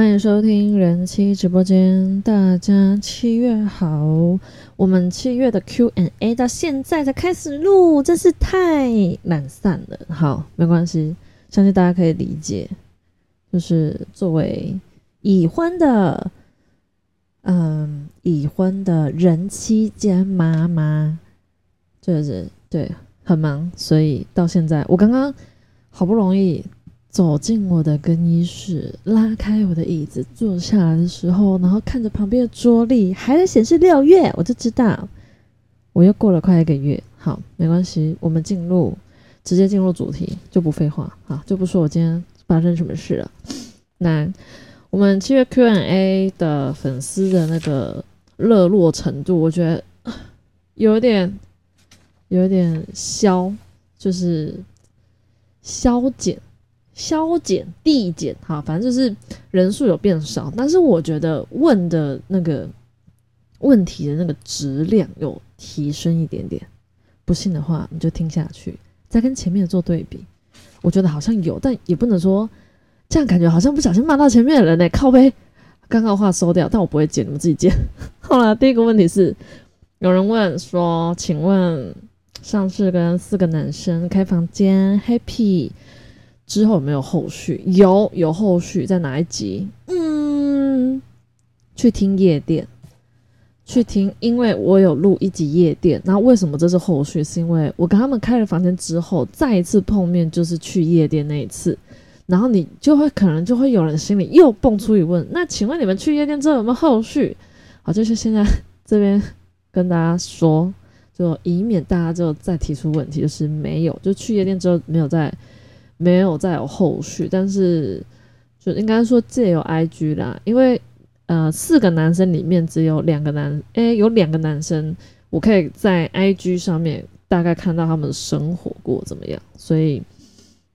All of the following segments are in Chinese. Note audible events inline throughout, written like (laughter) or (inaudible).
欢迎收听人妻直播间，大家七月好。我们七月的 Q&A 到现在才开始录，真是太懒散了。好，没关系，相信大家可以理解。就是作为已婚的，嗯，已婚的人妻兼妈妈，就是对很忙，所以到现在我刚刚好不容易。走进我的更衣室，拉开我的椅子坐下来的时候，然后看着旁边的桌历还在显示六月，我就知道我又过了快一个月。好，没关系，我们进入直接进入主题，就不废话，啊，就不说我今天发生什么事了。那我们七月 Q&A 的粉丝的那个热络程度，我觉得有点有点消，就是消减。消减递减，哈，反正就是人数有变少，但是我觉得问的那个问题的那个质量有提升一点点。不信的话，你就听下去，再跟前面做对比。我觉得好像有，但也不能说这样，感觉好像不小心骂到前面的人呢。靠背，刚刚话收掉，但我不会剪，你们自己剪。好了，第一个问题是，有人问说，请问上次跟四个男生开房间，happy。之后有没有后续？有，有后续在哪一集？嗯，去听夜店，去听，因为我有录一集夜店。那为什么这是后续？是因为我跟他们开了房间之后，再一次碰面就是去夜店那一次。然后你就会可能就会有人心里又蹦出疑问：那请问你们去夜店之后有没有后续？好，就是现在这边跟大家说，就以免大家就再提出问题，就是没有，就去夜店之后没有再。没有再有后续，但是就应该说借由 IG 啦，因为呃四个男生里面只有两个男，诶，有两个男生，我可以在 IG 上面大概看到他们生活过怎么样，所以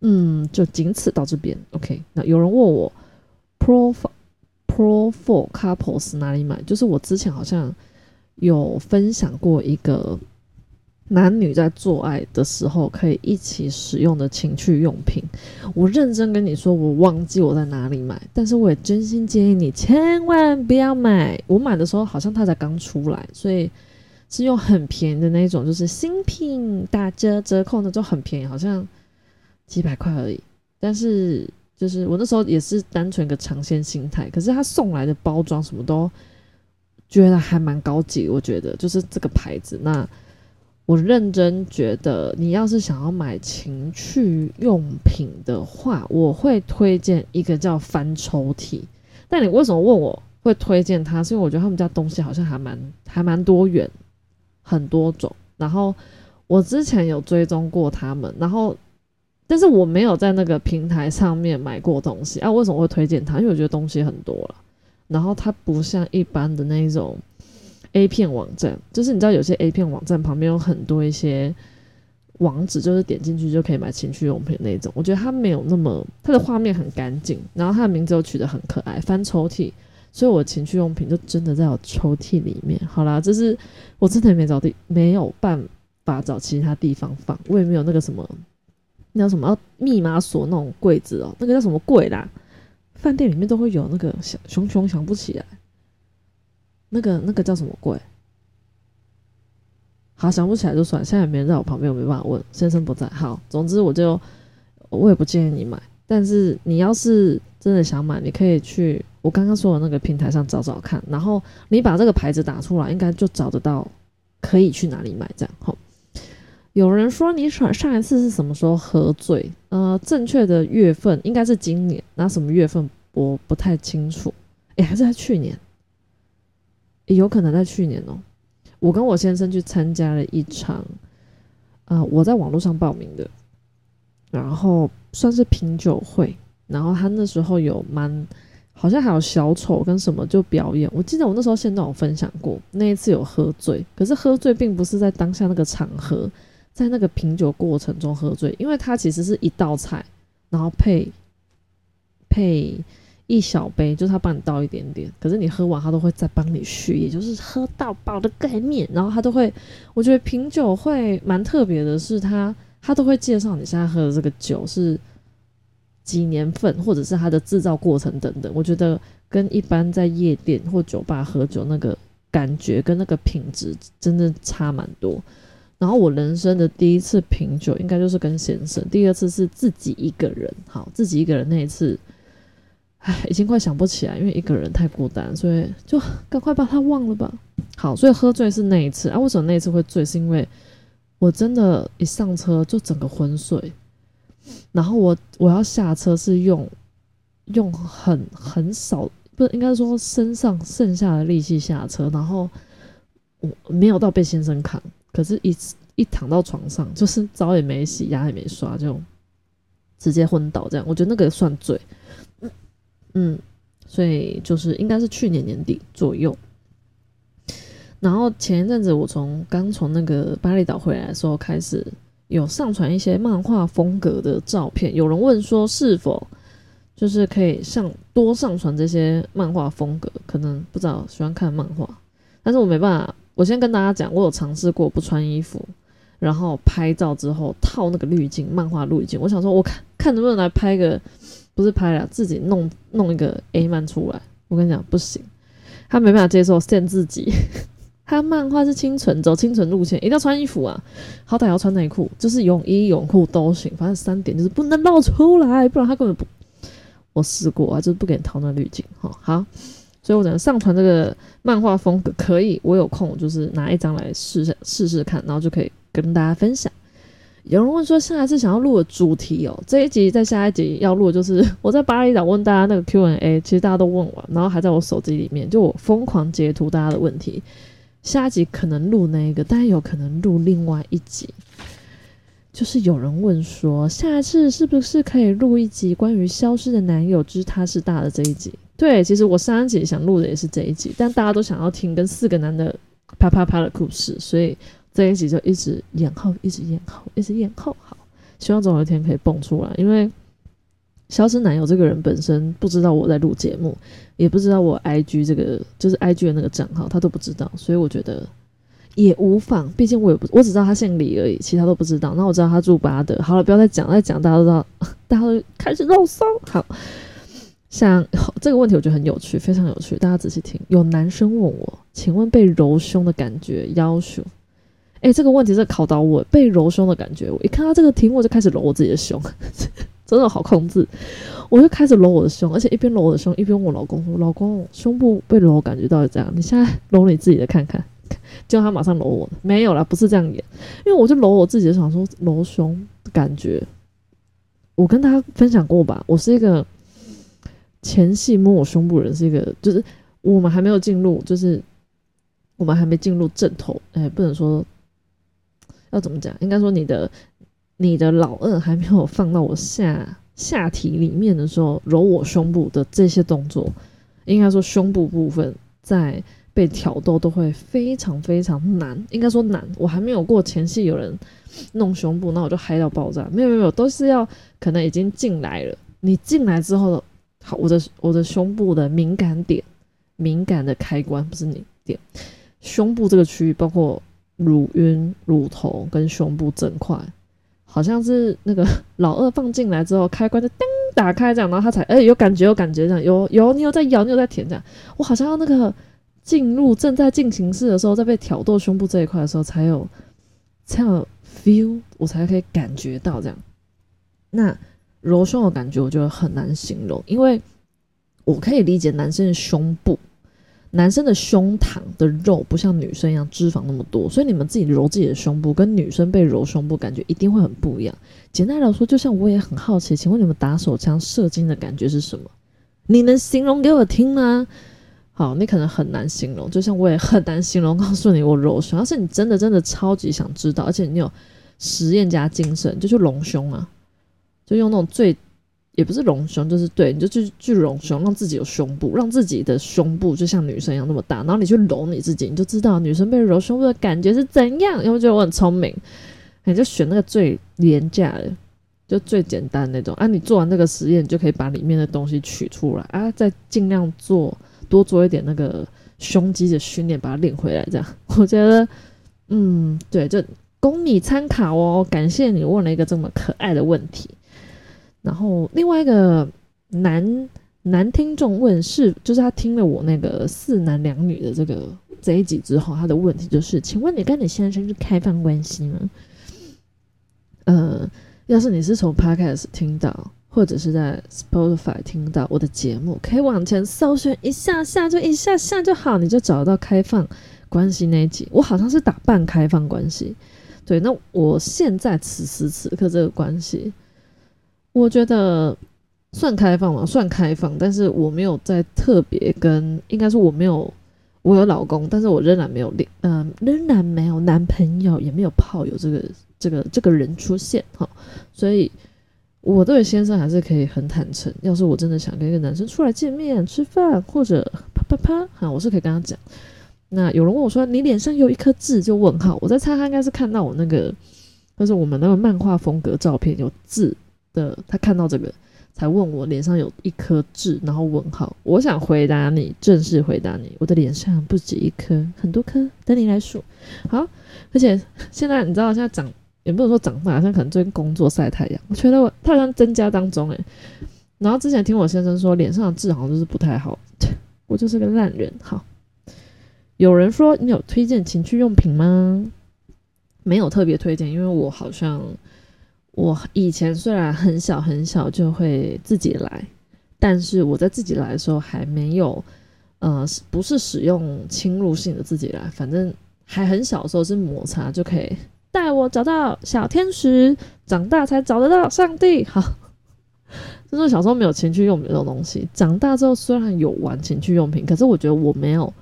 嗯就仅此到这边。OK，那有人问我 Pro Pro Four Couples 哪里买？就是我之前好像有分享过一个。男女在做爱的时候可以一起使用的情趣用品，我认真跟你说，我忘记我在哪里买，但是我也真心建议你千万不要买。我买的时候好像它才刚出来，所以是用很便宜的那种，就是新品打折折扣那就很便宜，好像几百块而已。但是就是我那时候也是单纯个尝鲜心态，可是他送来的包装什么都觉得还蛮高级，我觉得就是这个牌子那。我认真觉得，你要是想要买情趣用品的话，我会推荐一个叫翻抽屉。但你为什么问我会推荐它？是因为我觉得他们家东西好像还蛮还蛮多元，很多种。然后我之前有追踪过他们，然后但是我没有在那个平台上面买过东西啊。为什么会推荐它？因为我觉得东西很多了，然后它不像一般的那种。A 片网站就是你知道有些 A 片网站旁边有很多一些网址，就是点进去就可以买情趣用品那种。我觉得它没有那么，它的画面很干净，然后它的名字又取得很可爱，翻抽屉，所以我情趣用品就真的在我抽屉里面。好啦，这是我真的没找地，没有办法找其他地方放，我也没有那个什么，那叫什么密码锁那种柜子哦，那个叫什么柜啦？饭店里面都会有那个想熊熊想不起来。那个那个叫什么鬼？好想不起来就算，现在也没人在我旁边，我没办法问。先生不在，好，总之我就我也不建议你买。但是你要是真的想买，你可以去我刚刚说的那个平台上找找看，然后你把这个牌子打出来，应该就找得到可以去哪里买。这样好。有人说你上上一次是什么时候喝醉？呃，正确的月份应该是今年，那什么月份我不太清楚。哎，还是在去年。有可能在去年哦，我跟我先生去参加了一场，呃，我在网络上报名的，然后算是品酒会，然后他那时候有蛮，好像还有小丑跟什么就表演，我记得我那时候现在有分享过，那一次有喝醉，可是喝醉并不是在当下那个场合，在那个品酒过程中喝醉，因为它其实是一道菜，然后配配。一小杯，就是他帮你倒一点点，可是你喝完他都会再帮你续，也就是喝到饱的概念。然后他都会，我觉得品酒会蛮特别的，是他他都会介绍你现在喝的这个酒是几年份，或者是它的制造过程等等。我觉得跟一般在夜店或酒吧喝酒那个感觉跟那个品质真的差蛮多。然后我人生的第一次品酒，应该就是跟先生；第二次是自己一个人，好，自己一个人那一次，唉，已经快想不起来，因为一个人太孤单，所以就赶快把他忘了吧。好，所以喝醉是那一次啊。为什么那一次会醉？是因为我真的，一上车就整个昏睡，然后我我要下车是用用很很少，不应该说身上剩下的力气下车，然后我没有到被先生扛。可是，一一躺到床上，就是澡也没洗，牙也没刷，就直接昏倒。这样，我觉得那个算醉。嗯，所以就是应该是去年年底左右。然后前一阵子，我从刚从那个巴厘岛回来的时候，开始有上传一些漫画风格的照片。有人问说，是否就是可以上多上传这些漫画风格？可能不知道喜欢看漫画，但是我没办法。我先跟大家讲，我有尝试过不穿衣服，然后拍照之后套那个滤镜，漫画滤镜。我想说，我看看能不能来拍个，不是拍了，自己弄弄一个 A 漫出来。我跟你讲，不行，他没办法接受限自己。(laughs) 他漫画是清纯，走清纯路线，一定要穿衣服啊，好歹要穿内裤，就是泳衣泳裤都行，反正三点就是不能露出来，不然他根本不。我试过啊，就是不给你套那滤镜。哈，好。所以我能上传这个漫画风格可以，我有空就是拿一张来试试试试看，然后就可以跟大家分享。有人问说下一次想要录的主题哦，这一集在下一集要录就是 (laughs) 我在巴厘岛问大家那个 Q&A，其实大家都问完，然后还在我手机里面，就我疯狂截图大家的问题。下一集可能录那个，但有可能录另外一集。就是有人问说下一次是不是可以录一集关于消失的男友之他是大的这一集？对，其实我上一集想录的也是这一集，但大家都想要听跟四个男的啪啪啪的故事，所以这一集就一直延后，一直延后，一直延后。好，希望总有一天可以蹦出来。因为消失男友这个人本身不知道我在录节目，也不知道我 IG 这个就是 IG 的那个账号，他都不知道，所以我觉得也无妨。毕竟我也不，我只知道他姓李而已，其他都不知道。那我知道他住巴德。好了，不要再讲，再讲大家都知道，(laughs) 大家都开始肉松。好。像这个问题，我觉得很有趣，非常有趣。大家仔细听，有男生问我：“请问被揉胸的感觉，要求？”哎，这个问题是考到我被揉胸的感觉。我一看到这个题目，我就开始揉我自己的胸，(laughs) 真的好控制。我就开始揉我的胸，而且一边揉我的胸，一边问我老公说：“老公，胸部被揉，感觉到底怎样？你现在揉你自己的看看。”结果他马上揉我，没有啦，不是这样演，因为我就揉我自己的，想说揉胸的感觉。我跟大家分享过吧，我是一个。前戏摸我胸部人是一个，就是我们还没有进入，就是我们还没进入正头，哎，不能说要怎么讲，应该说你的你的老二还没有放到我下下体里面的时候，揉我胸部的这些动作，应该说胸部部分在被挑逗都会非常非常难，应该说难，我还没有过前戏有人弄胸部，那我就嗨到爆炸，没有没有没有，都是要可能已经进来了，你进来之后。好，我的我的胸部的敏感点，敏感的开关不是你点，胸部这个区域包括乳晕、乳头跟胸部整块，好像是那个 (laughs) 老二放进来之后，开关就噔打开这样，然后他才哎有感觉有感觉这样，有有你有在咬，你有在舔这样，我好像要那个进入正在进行式的时候，在被挑逗胸部这一块的时候才有才有 feel，我才可以感觉到这样，那。揉胸的感觉，我觉得很难形容，因为我可以理解男生的胸部，男生的胸膛的肉不像女生一样脂肪那么多，所以你们自己揉自己的胸部，跟女生被揉胸部感觉一定会很不一样。简单来说，就像我也很好奇，请问你们打手枪射精的感觉是什么？你能形容给我听吗？好，你可能很难形容，就像我也很难形容，告诉你我揉胸。要是你真的真的超级想知道，而且你有实验家精神，就去隆胸啊。就用那种最，也不是隆胸，就是对，你就去去隆胸，让自己有胸部，让自己的胸部就像女生一样那么大，然后你去揉你自己，你就知道女生被揉胸部的感觉是怎样。因为觉得我很聪明，你就选那个最廉价的，就最简单那种啊。你做完这个实验，你就可以把里面的东西取出来啊，再尽量做多做一点那个胸肌的训练，把它练回来。这样，我觉得，嗯，对，就供你参考哦。感谢你问了一个这么可爱的问题。然后另外一个男男听众问是，就是他听了我那个四男两女的这个这一集之后，他的问题就是，请问你跟你先生是开放关系吗？呃，要是你是从 Podcast 听到，或者是在 Spotify 听到我的节目，可以往前搜寻一下下，就一下下就好，你就找到开放关系那一集。我好像是打半开放关系，对，那我现在此时此刻这个关系，我觉得。算开放嘛？算开放，但是我没有在特别跟，应该是我没有，我有老公，但是我仍然没有恋，嗯，仍然没有男朋友，也没有炮友这个这个这个人出现哈，所以我对先生还是可以很坦诚。要是我真的想跟一个男生出来见面吃饭，或者啪啪啪，哈，我是可以跟他讲。那有人问我说你脸上有一颗痣，就问号。我在猜他应该是看到我那个，就是我们那个漫画风格照片有痣的，他看到这个。才问我脸上有一颗痣，然后问号。我想回答你，正式回答你，我的脸上不止一颗，很多颗，等你来数。好，而且现在你知道，现在长也不能说长大，像可能最近工作晒太阳，我觉得我它好像增加当中诶。然后之前听我先生说，脸上的痣好像就是不太好，我就是个烂人。好，有人说你有推荐情趣用品吗？没有特别推荐，因为我好像。我以前虽然很小很小就会自己来，但是我在自己来的时候还没有，呃，不是使用侵入性的自己来，反正还很小的时候是摩擦就可以带我找到小天使，长大才找得到上帝。(laughs) 好，就是小时候没有情趣用品这种东西，长大之后虽然有玩情趣用品，可是我觉得我没有。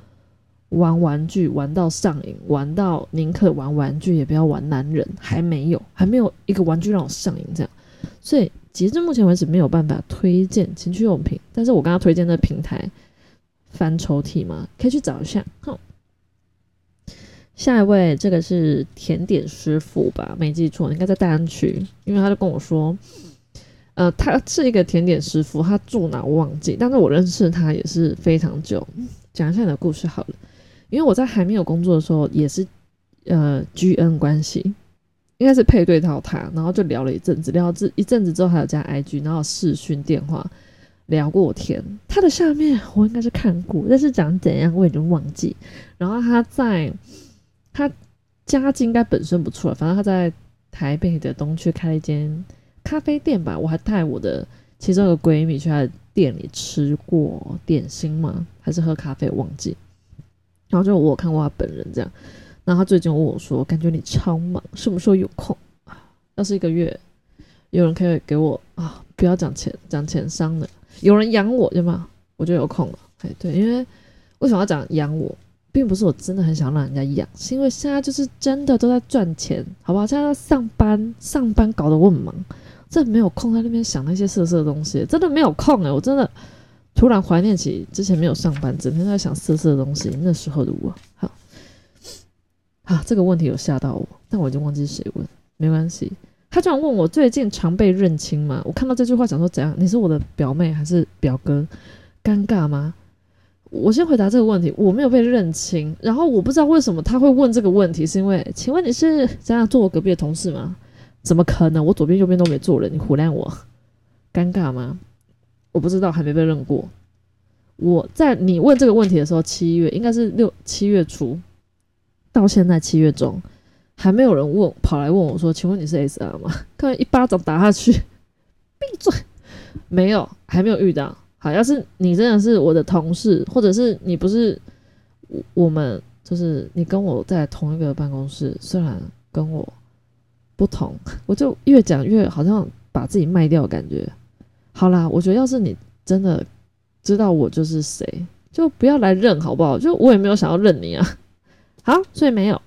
玩玩具玩到上瘾，玩到宁可玩玩具也不要玩男人，还没有，还没有一个玩具让我上瘾这样，所以截至目前为止没有办法推荐情趣用品。但是我刚刚推荐的平台翻抽屉嘛，可以去找一下。哼，下一位这个是甜点师傅吧？没记错，应该在大安区，因为他就跟我说，呃，他是一个甜点师傅，他住哪我忘记，但是我认识他也是非常久。讲一下你的故事好了。因为我在还没有工作的时候，也是呃 G N 关系，应该是配对到他，然后就聊了一阵子，聊这一阵子之后还有加 I G，然后视讯电话聊过天。他的下面我应该是看过，但是讲怎样我已经忘记。然后他在他家境应该本身不错，反正他在台北的东区开了一间咖啡店吧。我还带我的其中一个闺蜜去他的店里吃过点心吗？还是喝咖啡？忘记。然后就我看过他本人这样，然后他最近问我说：“感觉你超忙，什么时候有空？要是一个月，有人可以给我啊，不要讲钱，讲钱伤的，有人养我对吗？我就有空了。哎，对，因为为什么要讲养我，并不是我真的很想让人家养，是因为现在就是真的都在赚钱，好不好？现在在上班，上班搞得我很忙，真的没有空在那边想那些色色的东西，真的没有空哎，我真的。”突然怀念起之前没有上班，整天在想色色的东西，那时候的我。好，好，这个问题有吓到我，但我已经忘记谁问，没关系。他居然问我最近常被认亲吗？我看到这句话想说怎样？你是我的表妹还是表哥？尴尬吗？我先回答这个问题，我没有被认亲。然后我不知道为什么他会问这个问题，是因为请问你是这样坐我隔壁的同事吗？怎么可能？我左边右边都没坐人，你唬烂我？尴尬吗？我不知道，还没被认过。我在你问这个问题的时候，七月应该是六七月初，到现在七月中，还没有人问跑来问我说：“请问你是 SR 吗？” (laughs) 看一巴掌打下去，闭嘴！没有，还没有遇到。好，要是你真的是我的同事，或者是你不是我我们，就是你跟我在同一个办公室，虽然跟我不同，我就越讲越好像把自己卖掉的，感觉。好啦，我觉得要是你真的知道我就是谁，就不要来认好不好？就我也没有想要认你啊。好，所以没有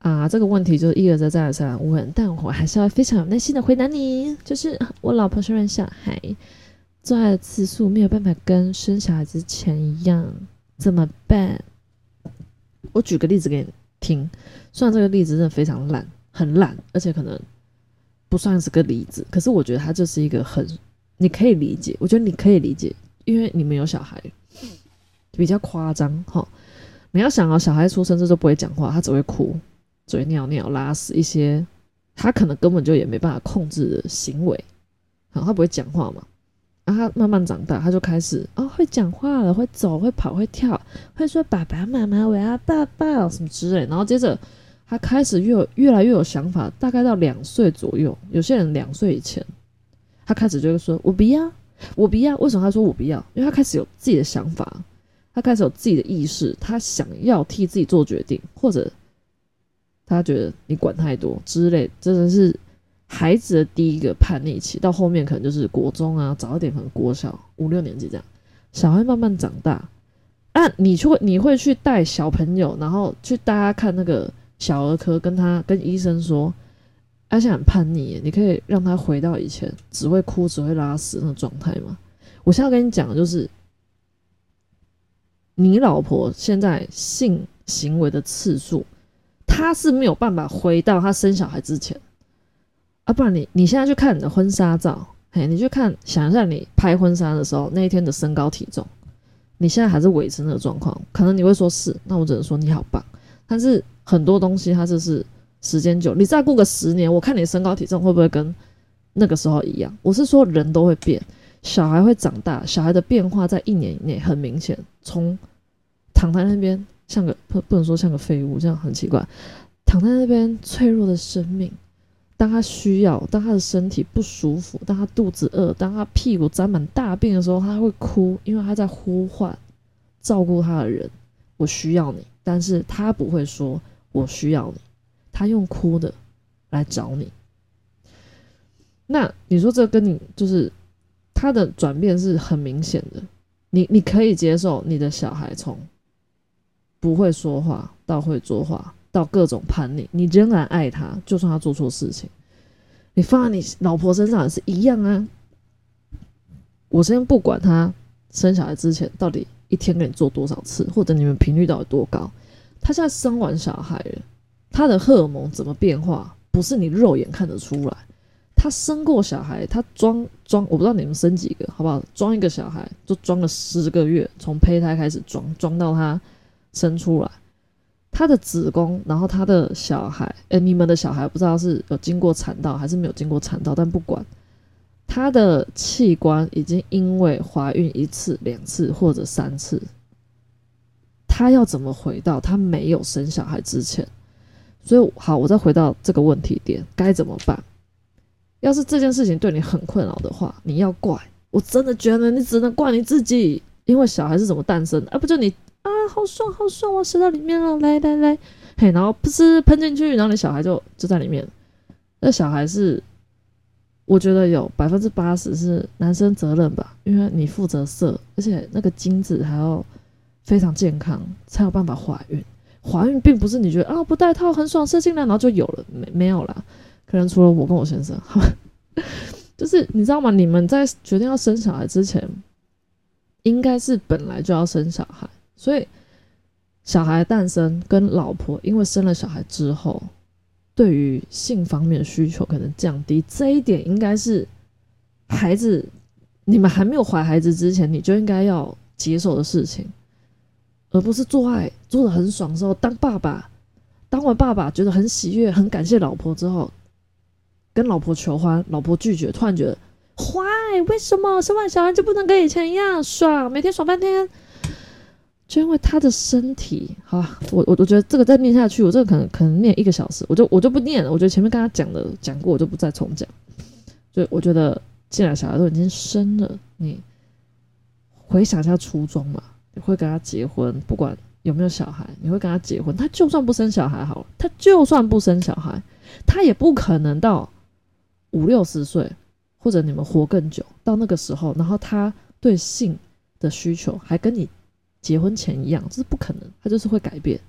啊。这个问题就一而再再而三问，但我还是要非常有耐心的回答你。就是我老婆生完小孩，做爱的次数没有办法跟生小孩之前一样，怎么办？我举个例子给你听，虽然这个例子真的非常烂，很烂，而且可能不算是个例子，可是我觉得它就是一个很。你可以理解，我觉得你可以理解，因为你们有小孩，比较夸张哈。你要想啊，小孩出生这都不会讲话，他只会哭、只会尿尿、拉屎一些，他可能根本就也没办法控制的行为，好，他不会讲话嘛。然后他慢慢长大，他就开始哦会讲话了，会走，会跑，会跳，会说爸爸妈妈，我要抱抱什么之类。然后接着他开始越越来越有想法，大概到两岁左右，有些人两岁以前，他开始就会说我不要，我不要。为什么他说我不要？因为他开始有自己的想法，他开始有自己的意识，他想要替自己做决定，或者他觉得你管太多之类，真的是。孩子的第一个叛逆期，到后面可能就是国中啊，早一点可能国小五六年级这样。小孩慢慢长大，啊，你去你会去带小朋友，然后去带他看那个小儿科，跟他跟医生说，而且很叛逆，你可以让他回到以前只会哭只会拉屎那种状态吗？我现在跟你讲的就是，你老婆现在性行为的次数，她是没有办法回到她生小孩之前。啊，不然你你现在去看你的婚纱照，嘿，你去看，想一下你拍婚纱的时候那一天的身高体重，你现在还是维持那个状况，可能你会说是，那我只能说你好棒。但是很多东西它就是时间久，你再过个十年，我看你身高体重会不会跟那个时候一样？我是说人都会变，小孩会长大，小孩的变化在一年以内很明显，从躺在那边像个不不能说像个废物，这样很奇怪，躺在那边脆弱的生命。当他需要，当他的身体不舒服，当他肚子饿，当他屁股沾满大便的时候，他会哭，因为他在呼唤照顾他的人。我需要你，但是他不会说我需要你，他用哭的来找你。那你说这跟你就是他的转变是很明显的。你你可以接受你的小孩从不会说话到会说话。到各种叛逆，你仍然爱他，就算他做错事情，你放在你老婆身上也是一样啊。我先不管他生小孩之前到底一天给你做多少次，或者你们频率到底多高，他现在生完小孩了，他的荷尔蒙怎么变化，不是你肉眼看得出来。他生过小孩，他装装，我不知道你们生几个，好不好？装一个小孩就装了十个月，从胚胎开始装，装到他生出来。他的子宫，然后他的小孩，哎，你们的小孩不知道是有经过产道还是没有经过产道，但不管他的器官已经因为怀孕一次、两次或者三次，他要怎么回到他没有生小孩之前？所以，好，我再回到这个问题点，该怎么办？要是这件事情对你很困扰的话，你要怪，我真的觉得你只能怪你自己，因为小孩是怎么诞生的？而不就你。啊，好爽，好爽！我射到里面了，来来来，嘿，然后不是喷进去，然后你小孩就就在里面。那小孩是，我觉得有百分之八十是男生责任吧，因为你负责射，而且那个精子还要非常健康才有办法怀孕。怀孕并不是你觉得啊不戴套很爽射进来然后就有了，没没有啦。可能除了我跟我先生，就是你知道吗？你们在决定要生小孩之前，应该是本来就要生小孩。所以，小孩诞生跟老婆因为生了小孩之后，对于性方面的需求可能降低，这一点应该是孩子你们还没有怀孩子之前你就应该要接受的事情，而不是做爱做的很爽之后，当爸爸当完爸爸觉得很喜悦，很感谢老婆之后，跟老婆求欢，老婆拒绝，突然觉得坏，为什么？生完小孩就不能跟以前一样爽，每天爽半天？就因为他的身体，好吧，我我我觉得这个再念下去，我这个可能可能念一个小时，我就我就不念了。我觉得前面跟他讲的讲过，我就不再重讲。就我觉得，既然小孩都已经生了，你回想一下初衷嘛，会跟他结婚，不管有没有小孩，你会跟他结婚。他就算不生小孩好了，他就算不生小孩，他也不可能到五六十岁，或者你们活更久到那个时候，然后他对性的需求还跟你。结婚前一样，这是不可能，他就是会改变，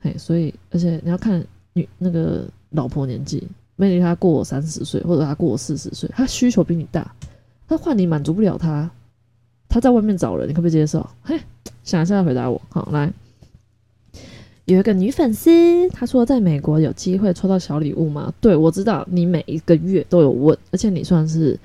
嘿，所以而且你要看女那个老婆年纪，没理他过我三十岁，或者他过我四十岁，他需求比你大，他换你满足不了他，他在外面找人，你可不可以接受？嘿，想一下回答我，好来，有一个女粉丝，她说在美国有机会抽到小礼物吗？对我知道你每一个月都有问，而且你算是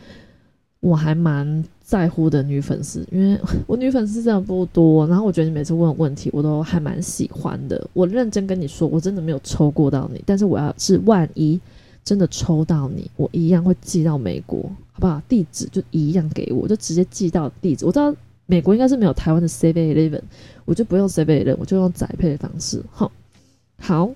我还蛮。在乎的女粉丝，因为我女粉丝真的不多，然后我觉得你每次问问题，我都还蛮喜欢的。我认真跟你说，我真的没有抽过到你，但是我要是万一真的抽到你，我一样会寄到美国，好不好？地址就一样给我，就直接寄到地址。我知道美国应该是没有台湾的 Seven Eleven，我就不用 Seven Eleven，我就用宅配的方式。好，好。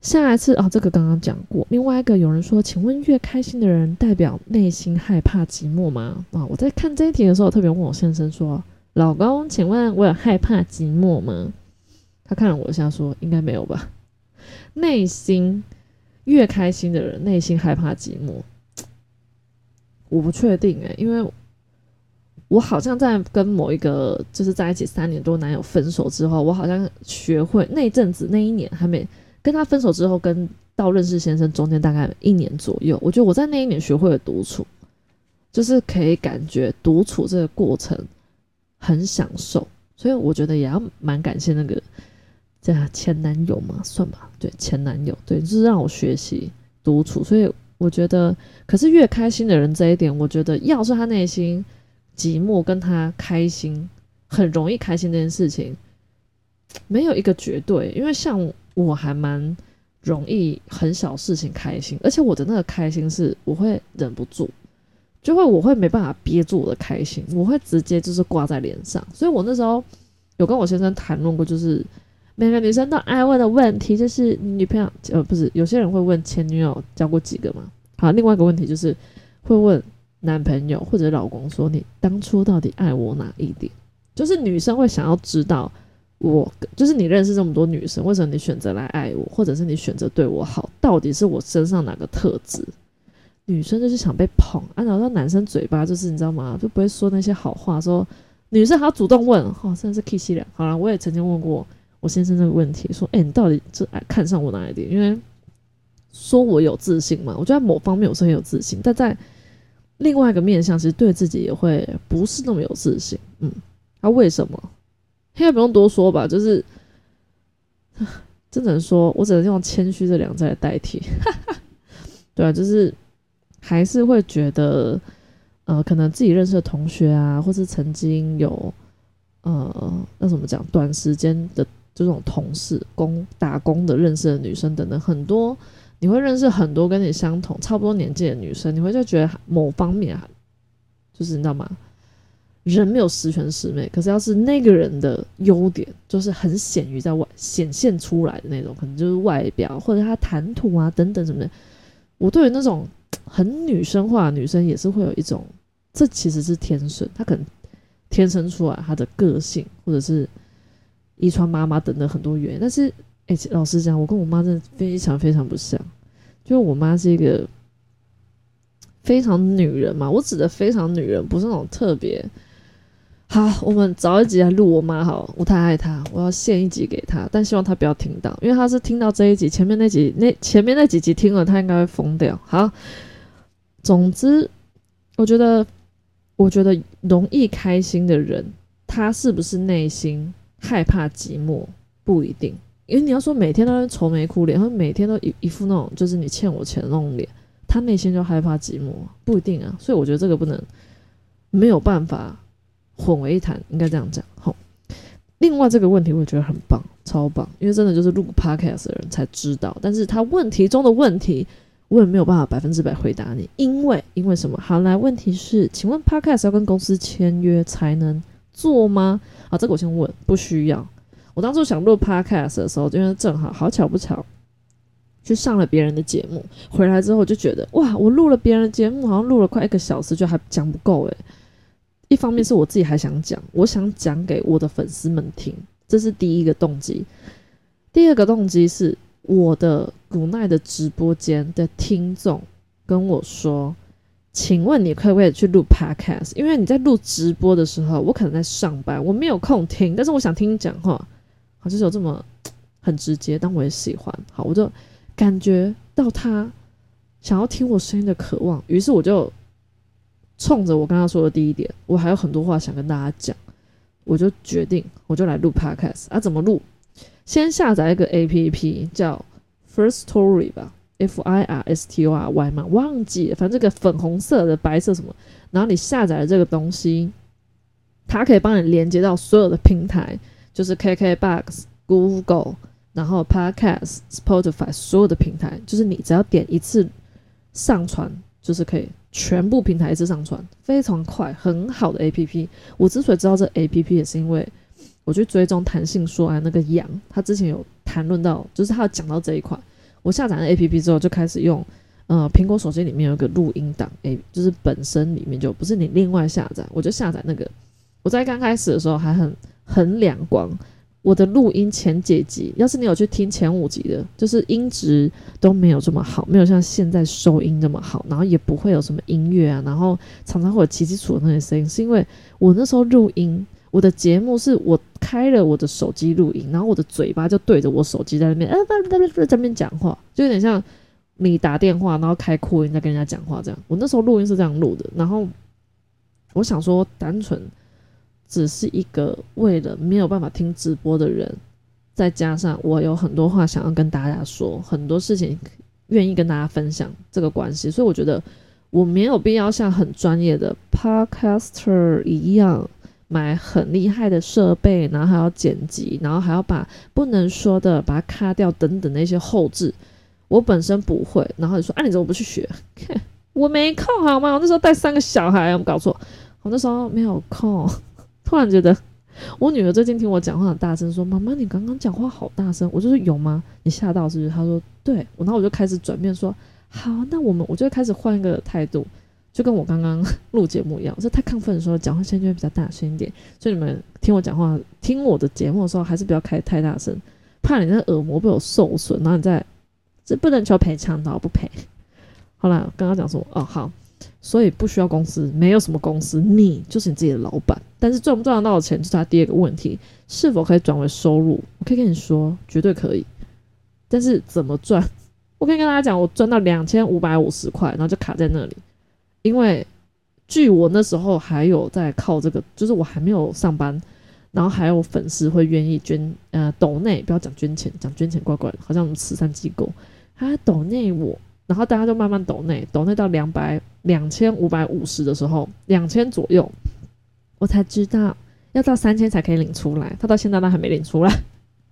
下一次啊，这个刚刚讲过。另外一个有人说，请问越开心的人代表内心害怕寂寞吗？啊，我在看这一题的时候，特别问我先生说：“老公，请问我有害怕寂寞吗？”他看了我一下说：“应该没有吧。”内心越开心的人，内心害怕寂寞，(tsk) 我不确定诶，因为我好像在跟某一个就是在一起三年多男友分手之后，我好像学会那阵子那一年还没。跟他分手之后，跟到认识先生中间大概一年左右，我觉得我在那一年学会了独处，就是可以感觉独处这个过程很享受，所以我觉得也要蛮感谢那个这前男友嘛，算吧，对前男友，对，就是让我学习独处，所以我觉得，可是越开心的人这一点，我觉得要是他内心寂寞，跟他开心很容易开心这件事情，没有一个绝对，因为像。我还蛮容易很小事情开心，而且我的那个开心是我会忍不住，就会我会没办法憋住我的开心，我会直接就是挂在脸上。所以我那时候有跟我先生谈论过，就是每个女生都爱问的问题，就是女朋友呃不是有些人会问前女友交过几个嘛？好，另外一个问题就是会问男朋友或者老公说你当初到底爱我哪一点？就是女生会想要知道。我就是你认识这么多女生，为什么你选择来爱我，或者是你选择对我好？到底是我身上哪个特质？女生就是想被捧，按照说男生嘴巴就是你知道吗？就不会说那些好话。说女生还要主动问，哦，真的是 K C 了。好了，我也曾经问过我先生这个问题，说，哎，你到底这看上我哪一点？因为说我有自信嘛，我觉得某方面我是很有自信，但在另外一个面向，其实对自己也会不是那么有自信。嗯，那为什么？应该不用多说吧，就是，只能说，我只能用谦虚这两个字来代替。(laughs) 对啊，就是还是会觉得，呃，可能自己认识的同学啊，或是曾经有，呃，那怎么讲，短时间的这种同事、工打工的认识的女生等等，很多你会认识很多跟你相同、差不多年纪的女生，你会就觉得某方面啊，就是你知道吗？人没有十全十美，可是要是那个人的优点就是很显于在外显现出来的那种，可能就是外表或者他谈吐啊等等什么的。我对于那种很女生化的女生也是会有一种，这其实是天生，她可能天生出来她的个性或者是遗传妈妈等等很多原因。但是，哎，老实讲，我跟我妈真的非常非常不像，就我妈是一个非常女人嘛，我指的非常女人不是那种特别。好，我们找一集来录我妈。好，我太爱她，我要献一集给她，但希望她不要听到，因为她是听到这一集，前面那集那前面那几集听了，她应该会疯掉。好，总之，我觉得，我觉得容易开心的人，他是不是内心害怕寂寞不一定，因为你要说每天都愁眉苦脸，或每天都一一副那种就是你欠我钱的那种脸，他内心就害怕寂寞，不一定啊。所以我觉得这个不能没有办法。混为一谈，应该这样讲。好，另外这个问题我觉得很棒，超棒，因为真的就是录 podcast 的人才知道。但是他问题中的问题，我也没有办法百分之百回答你，因为因为什么？好，来，问题是，请问 podcast 要跟公司签约才能做吗？啊，这个我先问，不需要。我当初想录 podcast 的时候，因为正好好巧不巧，去上了别人的节目，回来之后就觉得，哇，我录了别人的节目，好像录了快一个小时，就还讲不够诶。一方面是我自己还想讲，我想讲给我的粉丝们听，这是第一个动机。第二个动机是我的古奈的直播间的听众跟我说：“请问你可不可以去录 podcast？因为你在录直播的时候，我可能在上班，我没有空听，但是我想听你讲话。好，就是有这么很直接，但我也喜欢。好，我就感觉到他想要听我声音的渴望，于是我就。”冲着我刚刚说的第一点，我还有很多话想跟大家讲，我就决定我就来录 podcast 啊？怎么录？先下载一个 A P P 叫 First Story 吧，F I R S T O R Y 嘛，忘记了，反正这个粉红色的、白色什么，然后你下载了这个东西，它可以帮你连接到所有的平台，就是 K K Box、Google，然后 Podcast、Spotify 所有的平台，就是你只要点一次上传。就是可以全部平台一次上传，非常快，很好的 A P P。我之所以知道这 A P P，也是因为我去追踪弹性说爱那个杨，他之前有谈论到，就是他有讲到这一块。我下载了 A P P 之后，就开始用。呃，苹果手机里面有一个录音档，诶，就是本身里面就不是你另外下载，我就下载那个。我在刚开始的时候还很很两光，我的录音前几集，要是你有去听前五集的，就是音质都没有这么好，没有像现在收音这么好，然后也不会有什么音乐啊，然后常常会有奇奇楚的那些声音，是因为我那时候录音，我的节目是我开了我的手机录音，然后我的嘴巴就对着我手机在那边，呃，在那边讲话，就有点像。你打电话，然后开扩音在跟人家讲话，这样。我那时候录音是这样录的，然后我想说，单纯只是一个为了没有办法听直播的人，再加上我有很多话想要跟大家说，很多事情愿意跟大家分享这个关系，所以我觉得我没有必要像很专业的 podcaster 一样买很厉害的设备，然后还要剪辑，然后还要把不能说的把它卡掉等等那些后置。我本身不会，然后你说啊，你怎么不去学？(laughs) 我没空好吗？我那时候带三个小孩，我搞错。我那时候没有空，(laughs) 突然觉得我女儿最近听我讲话很大声，说妈妈，你刚刚讲话好大声。我就是有吗？你吓到是不是？她说对。然后我就开始转变说好，那我们我就开始换一个态度，就跟我刚刚 (laughs) 录节目一样。我太亢奋的时候讲话声音就会比较大声一点，所以你们听我讲话、听我的节目的时候，还是不要开太大声，怕你那耳膜被我受损，然后你再。这不能求赔偿的，我不赔。(laughs) 好了，刚刚讲说哦好，所以不需要公司，没有什么公司，你就是你自己的老板。但是赚不赚得到的钱，就是他第二个问题，是否可以转为收入？我可以跟你说，绝对可以。但是怎么赚？(laughs) 我可以跟大家讲，我赚到两千五百五十块，然后就卡在那里。因为据我那时候还有在靠这个，就是我还没有上班。然后还有粉丝会愿意捐，呃，抖内不要讲捐钱，讲捐钱怪怪的，好像我们慈善机构，他抖内我，然后大家就慢慢抖内，抖内到两百两千五百五十的时候，两千左右，我才知道要到三千才可以领出来，他到现在都还没领出来。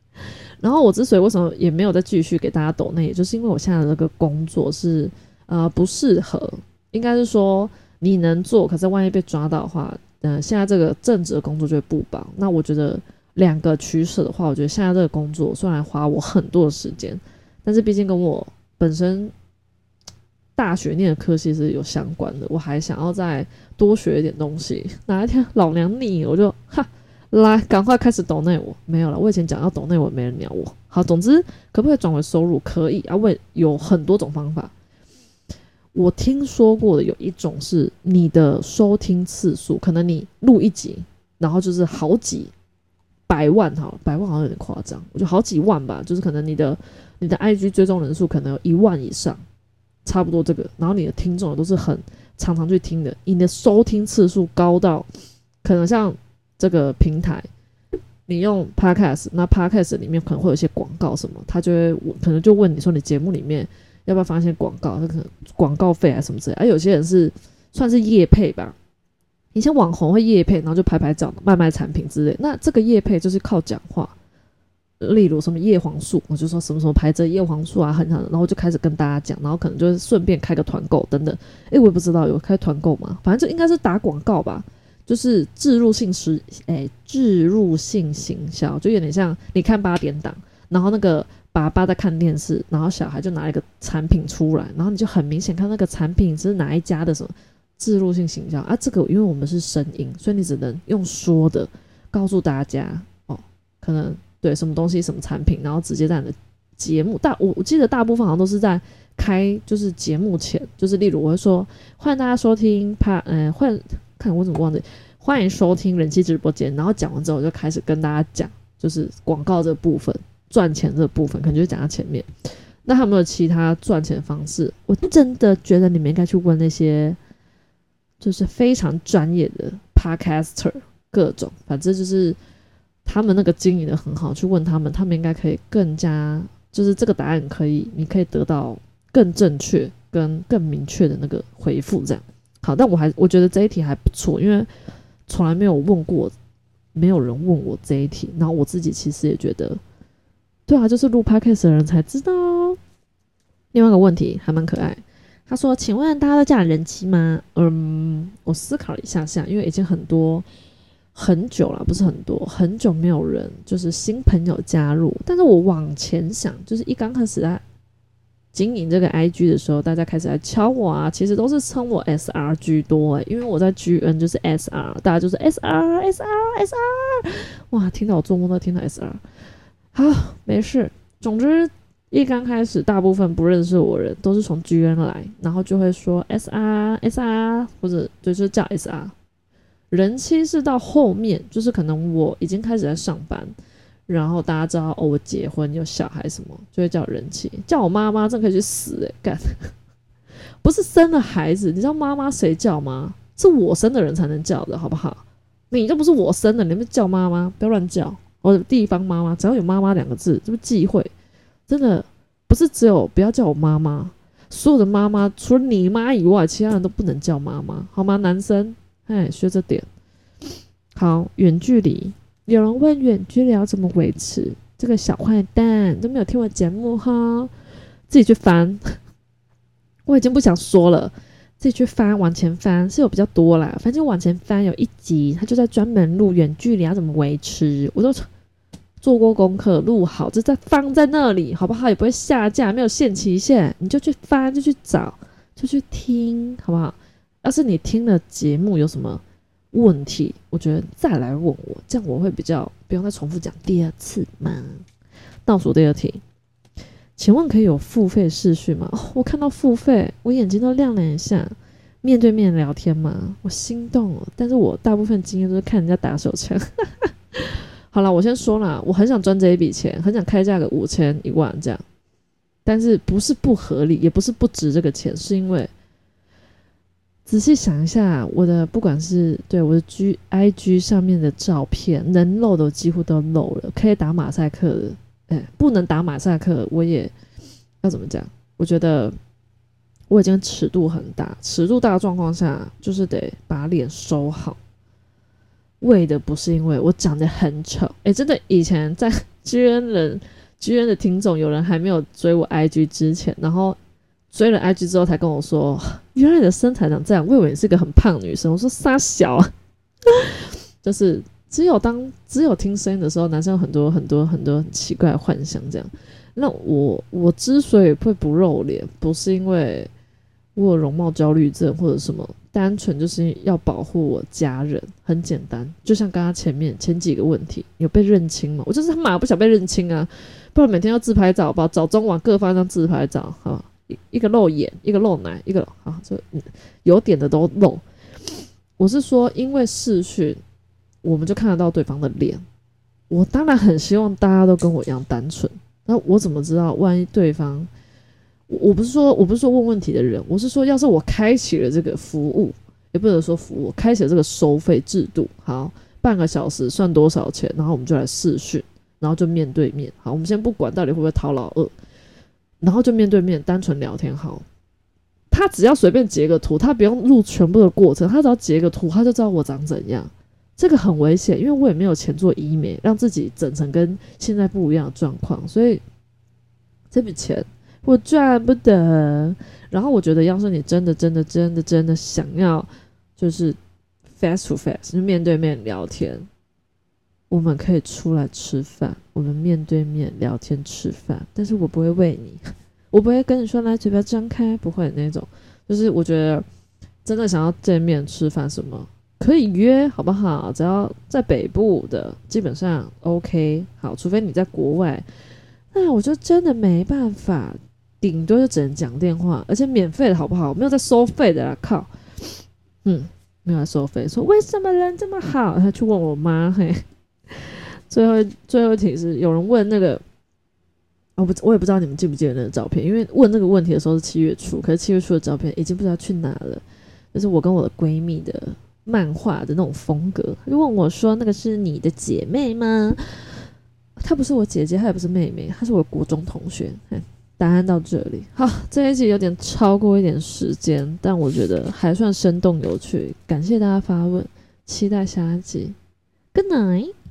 (laughs) 然后我之所以为什么也没有再继续给大家抖内，也就是因为我现在的这个工作是呃不适合，应该是说你能做，可是万一被抓到的话。嗯，现在这个正职的工作就会不保。那我觉得两个取舍的话，我觉得现在这个工作虽然花我很多的时间，但是毕竟跟我本身大学念的科系是有相关的，我还想要再多学一点东西。哪一天老娘腻，我就哈来赶快开始抖内我没有了。我以前讲要抖内我，没人鸟我。好，总之可不可以转为收入？可以啊，为有很多种方法。我听说过的有一种是你的收听次数，可能你录一集，然后就是好几百万哈，百万好像有点夸张，我觉得好几万吧，就是可能你的你的 IG 追踪人数可能有一万以上，差不多这个，然后你的听众都是很常常去听的，你的收听次数高到可能像这个平台，你用 Podcast，那 Podcast 里面可能会有一些广告什么，他就会可能就问你说你节目里面。要不要发一些广告？那可能广告费啊什么之类。而有些人是算是业配吧，以前网红会业配，然后就拍拍照、卖卖产品之类。那这个业配就是靠讲话，例如什么叶黄素，我就说什么什么牌子叶黄素啊，很好，然后就开始跟大家讲，然后可能就是顺便开个团购等等。诶，我也不知道有开团购吗？反正就应该是打广告吧，就是置入性实，诶，置入性行销，就有点像你看八点档，然后那个。爸爸在看电视，然后小孩就拿一个产品出来，然后你就很明显看那个产品是哪一家的什么自入性形象啊？这个因为我们是声音，所以你只能用说的告诉大家哦，可能对什么东西什么产品，然后直接在你的节目大我我记得大部分好像都是在开就是节目前，就是例如我会说欢迎大家收听怕嗯欢看我怎么忘记欢迎收听人气直播间，然后讲完之后就开始跟大家讲就是广告这部分。赚钱这部分可能就讲到前面，那还有没有其他赚钱方式？我真的觉得你们应该去问那些就是非常专业的 podcaster，各种，反正就是他们那个经营的很好，去问他们，他们应该可以更加，就是这个答案可以，你可以得到更正确跟更明确的那个回复。这样好，但我还我觉得这一题还不错，因为从来没有问过，没有人问我这一题，然后我自己其实也觉得。对啊，就是录 podcast 的人才知道。另外一个问题还蛮可爱，他说：“请问大家都叫人妻吗？”嗯，我思考了一下下，因为已经很多很久了，不是很多很久没有人就是新朋友加入。但是我往前想，就是一刚开始在经营这个 IG 的时候，大家开始来敲我啊，其实都是称我 SR 居多诶，因为我在 GN 就是 SR，大家就是 SR SR SR，哇，听到我做梦都听到 SR。好，没事，总之。一刚开始，大部分不认识我人都是从 G N 来，然后就会说 S R S R，或者就是叫 S R。人妻是到后面，就是可能我已经开始在上班，然后大家知道哦，我结婚有小孩什么，就会叫人妻。叫我妈妈，真可以去死诶，干！(laughs) 不是生了孩子，你知道妈妈谁叫吗？是我生的人才能叫的，好不好？你这不是我生的，你们叫妈妈，不要乱叫。我的地方妈妈，只要有妈妈两个字，这不忌讳。真的不是只有不要叫我妈妈，所有的妈妈除了你妈以外，其他人都不能叫妈妈，好吗？男生，哎，学着点。好，远距离，有人问远距离要怎么维持？这个小坏蛋都没有听我节目哈，自己去翻。我已经不想说了，自己去翻，往前翻是有比较多啦。反正往前翻有一集，他就在专门录远距离要怎么维持，我都。做过功课，录好，就在放在那里，好不好？也不会下架，没有限期限，你就去翻，就去找，就去听，好不好？要是你听了节目有什么问题，我觉得再来问我，这样我会比较不用再重复讲第二次嘛。倒数第二题，请问可以有付费视讯吗？我看到付费，我眼睛都亮了一下。面对面聊天吗？我心动了，但是我大部分经验都是看人家打手枪。好了，我先说了，我很想赚这一笔钱，很想开价个五千一万这样，但是不是不合理，也不是不值这个钱，是因为仔细想一下，我的不管是对我的 G I G 上面的照片，能漏的几乎都漏了，可以打马赛克的，哎，不能打马赛克，我也要怎么讲？我觉得我已经尺度很大，尺度大的状况下，就是得把脸收好。为的不是因为我长得很丑，哎，真的，以前在 (laughs) G N 人 G N 的听众，有人还没有追我 I G 之前，然后追了 I G 之后，才跟我说，原来你的身材长这样，我以为你是个很胖女生。我说傻小，(laughs) 就是只有当只有听声音的时候，男生有很多很多很多很奇怪的幻想，这样。那我我之所以会不露脸，不是因为我有容貌焦虑症或者什么。单纯就是要保护我家人，很简单。就像刚刚前面前几个问题，有被认清吗？我就是他妈不想被认清啊！不然每天要自拍照吧，早中晚各发张自拍照，哈，一一个露眼，一个露奶，一个啊，这有点的都露。我是说，因为视讯，我们就看得到对方的脸。我当然很希望大家都跟我一样单纯。那我怎么知道，万一对方？我我不是说我不是说问问题的人，我是说，要是我开启了这个服务，也不能说服务，开启了这个收费制度，好，半个小时算多少钱？然后我们就来试训，然后就面对面，好，我们先不管到底会不会讨老二，然后就面对面单纯聊天，好，他只要随便截个图，他不用录全部的过程，他只要截个图，他就知道我长怎样，这个很危险，因为我也没有钱做医美，让自己整成跟现在不一样的状况，所以这笔钱。我赚不得，然后我觉得，要是你真的、真的、真的、真的想要，就是 face to face，就面对面聊天，我们可以出来吃饭，我们面对面聊天吃饭，但是我不会喂你，我不会跟你说来嘴巴张开，不会那种，就是我觉得真的想要见面吃饭什么，可以约好不好？只要在北部的，基本上 OK，好，除非你在国外，那我就真的没办法。顶多就只能讲电话，而且免费的好不好？没有在收费的啦，靠！嗯，没有在收费。说为什么人这么好？他去问我妈。嘿，(laughs) 最后最后一题是有人问那个，我不我也不知道你们记不记得那个照片，因为问那个问题的时候是七月初，可是七月初的照片已经不知道去哪了。就是我跟我的闺蜜的漫画的那种风格，就问我说：“那个是你的姐妹吗？”她不是我姐姐，她也不是妹妹，她是我的国中同学。答案到这里，好，这一集有点超过一点时间，但我觉得还算生动有趣。感谢大家发问，期待下一集。Good night。